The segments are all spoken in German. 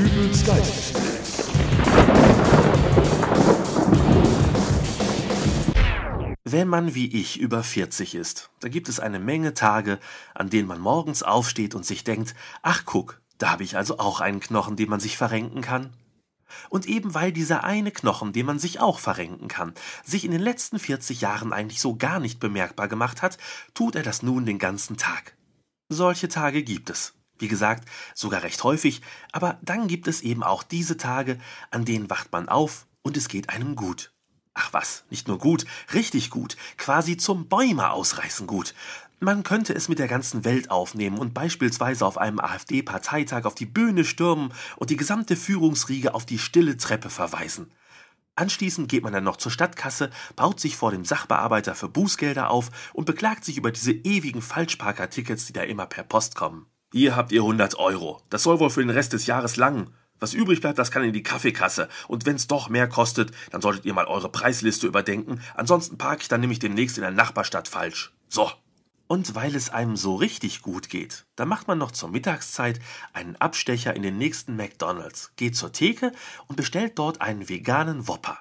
Dübels Wenn man wie ich über 40 ist, da gibt es eine Menge Tage, an denen man morgens aufsteht und sich denkt, ach guck, da habe ich also auch einen Knochen, den man sich verrenken kann. Und eben weil dieser eine Knochen, den man sich auch verrenken kann, sich in den letzten 40 Jahren eigentlich so gar nicht bemerkbar gemacht hat, tut er das nun den ganzen Tag. Solche Tage gibt es. Wie gesagt, sogar recht häufig, aber dann gibt es eben auch diese Tage, an denen wacht man auf und es geht einem gut. Ach was, nicht nur gut, richtig gut, quasi zum Bäume ausreißen gut. Man könnte es mit der ganzen Welt aufnehmen und beispielsweise auf einem AfD-Parteitag auf die Bühne stürmen und die gesamte Führungsriege auf die stille Treppe verweisen. Anschließend geht man dann noch zur Stadtkasse, baut sich vor dem Sachbearbeiter für Bußgelder auf und beklagt sich über diese ewigen Falschparker-Tickets, die da immer per Post kommen. Hier habt ihr 100 Euro. Das soll wohl für den Rest des Jahres langen. Was übrig bleibt, das kann in die Kaffeekasse. Und wenn's doch mehr kostet, dann solltet ihr mal eure Preisliste überdenken. Ansonsten parke ich dann nämlich demnächst in der Nachbarstadt falsch. So. Und weil es einem so richtig gut geht, dann macht man noch zur Mittagszeit einen Abstecher in den nächsten McDonalds, geht zur Theke und bestellt dort einen veganen Whopper.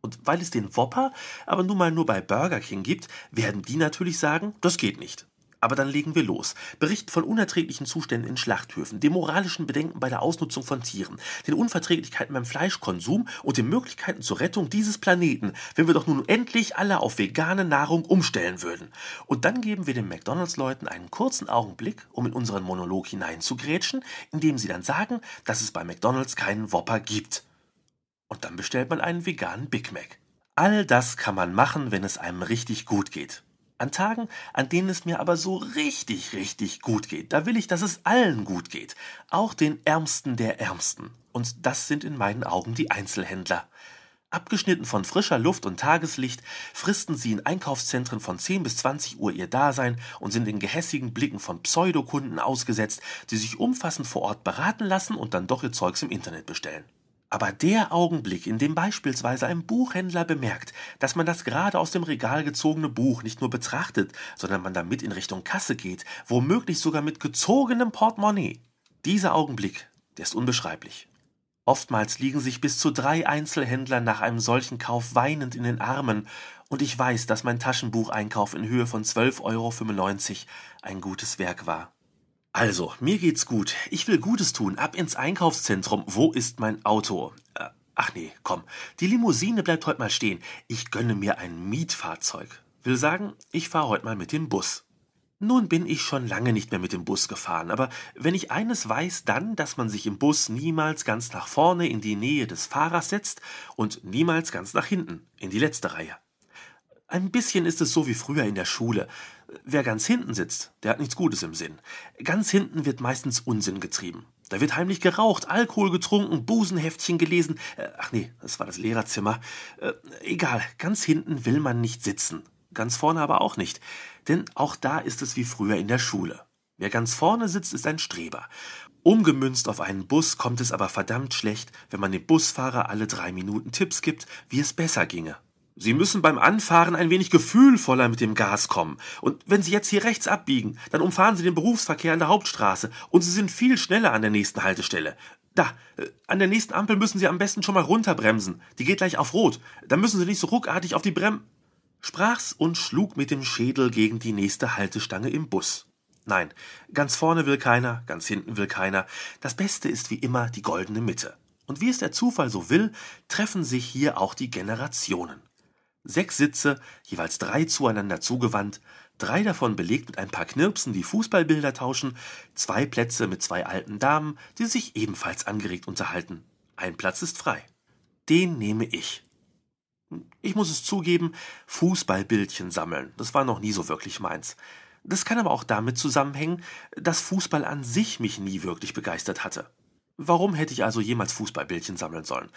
Und weil es den Whopper aber nun mal nur bei Burger King gibt, werden die natürlich sagen, das geht nicht. Aber dann legen wir los. Berichten von unerträglichen Zuständen in Schlachthöfen, den moralischen Bedenken bei der Ausnutzung von Tieren, den Unverträglichkeiten beim Fleischkonsum und den Möglichkeiten zur Rettung dieses Planeten, wenn wir doch nun endlich alle auf vegane Nahrung umstellen würden. Und dann geben wir den McDonalds-Leuten einen kurzen Augenblick, um in unseren Monolog hineinzugrätschen, indem sie dann sagen, dass es bei McDonalds keinen Whopper gibt. Und dann bestellt man einen veganen Big Mac. All das kann man machen, wenn es einem richtig gut geht. An Tagen, an denen es mir aber so richtig, richtig gut geht, da will ich, dass es allen gut geht, auch den Ärmsten der Ärmsten. Und das sind in meinen Augen die Einzelhändler. Abgeschnitten von frischer Luft und Tageslicht, fristen sie in Einkaufszentren von 10 bis 20 Uhr ihr Dasein und sind den gehässigen Blicken von Pseudokunden ausgesetzt, die sich umfassend vor Ort beraten lassen und dann doch ihr Zeugs im Internet bestellen. Aber der Augenblick, in dem beispielsweise ein Buchhändler bemerkt, dass man das gerade aus dem Regal gezogene Buch nicht nur betrachtet, sondern man damit in Richtung Kasse geht, womöglich sogar mit gezogenem Portemonnaie. Dieser Augenblick, der ist unbeschreiblich. Oftmals liegen sich bis zu drei Einzelhändler nach einem solchen Kauf weinend in den Armen, und ich weiß, dass mein Taschenbucheinkauf in Höhe von 12,95 Euro ein gutes Werk war. Also, mir geht's gut. Ich will Gutes tun. Ab ins Einkaufszentrum. Wo ist mein Auto? Äh, ach nee, komm. Die Limousine bleibt heute mal stehen. Ich gönne mir ein Mietfahrzeug. Will sagen, ich fahre heute mal mit dem Bus. Nun bin ich schon lange nicht mehr mit dem Bus gefahren, aber wenn ich eines weiß, dann, dass man sich im Bus niemals ganz nach vorne in die Nähe des Fahrers setzt und niemals ganz nach hinten, in die letzte Reihe. Ein bisschen ist es so wie früher in der Schule. Wer ganz hinten sitzt, der hat nichts Gutes im Sinn. Ganz hinten wird meistens Unsinn getrieben. Da wird heimlich geraucht, Alkohol getrunken, Busenheftchen gelesen. Äh, ach nee, das war das Lehrerzimmer. Äh, egal, ganz hinten will man nicht sitzen. Ganz vorne aber auch nicht. Denn auch da ist es wie früher in der Schule. Wer ganz vorne sitzt, ist ein Streber. Umgemünzt auf einen Bus kommt es aber verdammt schlecht, wenn man dem Busfahrer alle drei Minuten Tipps gibt, wie es besser ginge. Sie müssen beim Anfahren ein wenig gefühlvoller mit dem Gas kommen. Und wenn Sie jetzt hier rechts abbiegen, dann umfahren Sie den Berufsverkehr an der Hauptstraße und Sie sind viel schneller an der nächsten Haltestelle. Da, äh, an der nächsten Ampel müssen Sie am besten schon mal runterbremsen. Die geht gleich auf Rot. Da müssen Sie nicht so ruckartig auf die Brem... Sprach's und schlug mit dem Schädel gegen die nächste Haltestange im Bus. Nein, ganz vorne will keiner, ganz hinten will keiner. Das Beste ist wie immer die goldene Mitte. Und wie es der Zufall so will, treffen sich hier auch die Generationen. Sechs Sitze, jeweils drei zueinander zugewandt, drei davon belegt mit ein paar Knirpsen, die Fußballbilder tauschen, zwei Plätze mit zwei alten Damen, die sich ebenfalls angeregt unterhalten. Ein Platz ist frei. Den nehme ich. Ich muss es zugeben, Fußballbildchen sammeln, das war noch nie so wirklich meins. Das kann aber auch damit zusammenhängen, dass Fußball an sich mich nie wirklich begeistert hatte. Warum hätte ich also jemals Fußballbildchen sammeln sollen?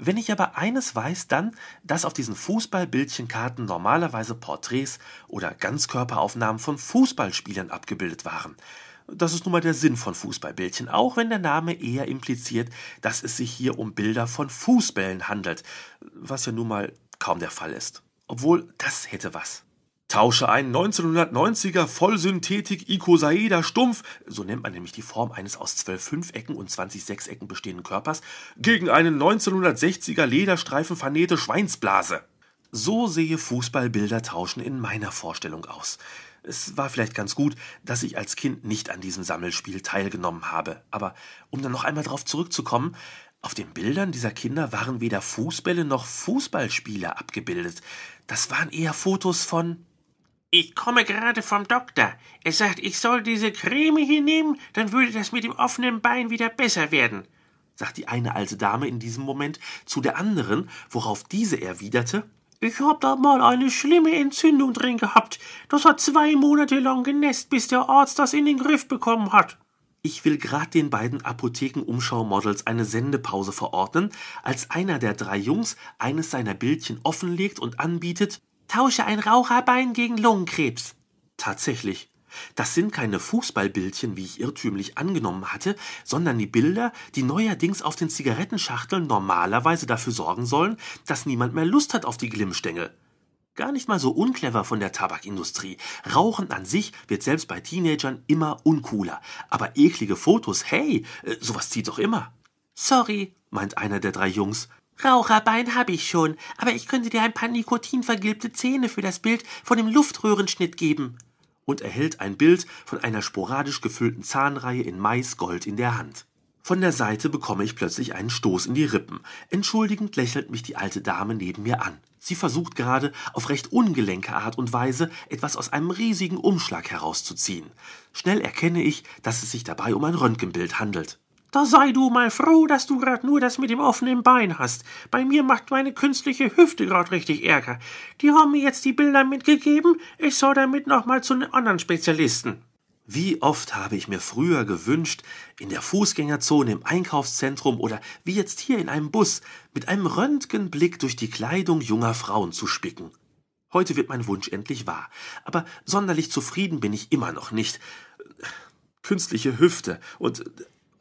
Wenn ich aber eines weiß, dann, dass auf diesen Fußballbildchenkarten normalerweise Porträts oder Ganzkörperaufnahmen von Fußballspielern abgebildet waren. Das ist nun mal der Sinn von Fußballbildchen, auch wenn der Name eher impliziert, dass es sich hier um Bilder von Fußbällen handelt, was ja nun mal kaum der Fall ist. Obwohl, das hätte was. Tausche einen 1990er Vollsynthetik Icosaeder Stumpf, so nennt man nämlich die Form eines aus zwölf Fünfecken und 20 Sechsecken bestehenden Körpers, gegen einen 1960er Lederstreifen vernähte Schweinsblase. So sehe Fußballbilder tauschen in meiner Vorstellung aus. Es war vielleicht ganz gut, dass ich als Kind nicht an diesem Sammelspiel teilgenommen habe. Aber um dann noch einmal darauf zurückzukommen, auf den Bildern dieser Kinder waren weder Fußbälle noch Fußballspieler abgebildet. Das waren eher Fotos von ich komme gerade vom Doktor. Er sagt, ich soll diese Creme hier nehmen, dann würde das mit dem offenen Bein wieder besser werden, sagt die eine alte Dame in diesem Moment zu der anderen, worauf diese erwiderte, ich hab da mal eine schlimme Entzündung drin gehabt. Das hat zwei Monate lang genässt, bis der Arzt das in den Griff bekommen hat. Ich will grad den beiden Apotheken-Umschau-Models eine Sendepause verordnen, als einer der drei Jungs eines seiner Bildchen offenlegt und anbietet, Tausche ein Raucherbein gegen Lungenkrebs. Tatsächlich. Das sind keine Fußballbildchen, wie ich irrtümlich angenommen hatte, sondern die Bilder, die neuerdings auf den Zigarettenschachteln normalerweise dafür sorgen sollen, dass niemand mehr Lust hat auf die Glimmstängel. Gar nicht mal so unclever von der Tabakindustrie. Rauchen an sich wird selbst bei Teenagern immer uncooler. Aber eklige Fotos, hey, äh, sowas zieht doch immer. Sorry, meint einer der drei Jungs. Raucherbein habe ich schon, aber ich könnte dir ein paar nikotinvergilbte Zähne für das Bild von dem Luftröhrenschnitt geben. Und erhält ein Bild von einer sporadisch gefüllten Zahnreihe in Maisgold in der Hand. Von der Seite bekomme ich plötzlich einen Stoß in die Rippen. Entschuldigend lächelt mich die alte Dame neben mir an. Sie versucht gerade, auf recht ungelenke Art und Weise etwas aus einem riesigen Umschlag herauszuziehen. Schnell erkenne ich, dass es sich dabei um ein Röntgenbild handelt. Da sei du mal froh, dass du grad nur das mit dem offenen Bein hast. Bei mir macht meine künstliche Hüfte grad richtig Ärger. Die haben mir jetzt die Bilder mitgegeben, ich soll damit noch mal zu einem anderen Spezialisten. Wie oft habe ich mir früher gewünscht, in der Fußgängerzone im Einkaufszentrum oder wie jetzt hier in einem Bus mit einem Röntgenblick durch die Kleidung junger Frauen zu spicken. Heute wird mein Wunsch endlich wahr, aber sonderlich zufrieden bin ich immer noch nicht. Künstliche Hüfte und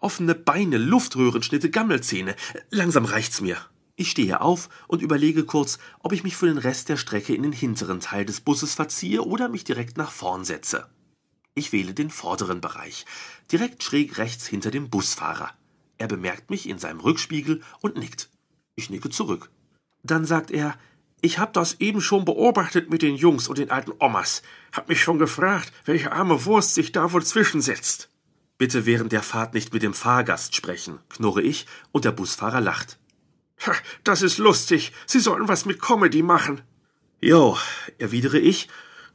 Offene Beine, Luftröhrenschnitte, Gammelzähne. Langsam reicht's mir. Ich stehe auf und überlege kurz, ob ich mich für den Rest der Strecke in den hinteren Teil des Busses verziehe oder mich direkt nach vorn setze. Ich wähle den vorderen Bereich, direkt schräg rechts hinter dem Busfahrer. Er bemerkt mich in seinem Rückspiegel und nickt. Ich nicke zurück. Dann sagt er, ich hab das eben schon beobachtet mit den Jungs und den alten Omas. Hab mich schon gefragt, welche arme Wurst sich da wohl zwischensetzt. Bitte während der Fahrt nicht mit dem Fahrgast sprechen, knurre ich, und der Busfahrer lacht. Ha, das ist lustig. Sie sollten was mit Comedy machen. Jo, erwidere ich,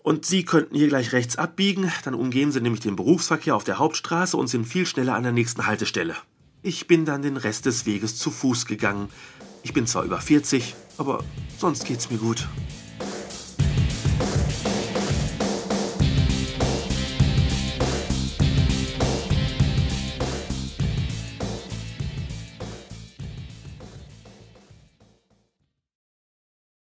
und Sie könnten hier gleich rechts abbiegen, dann umgehen Sie nämlich den Berufsverkehr auf der Hauptstraße und sind viel schneller an der nächsten Haltestelle. Ich bin dann den Rest des Weges zu Fuß gegangen. Ich bin zwar über 40, aber sonst geht's mir gut.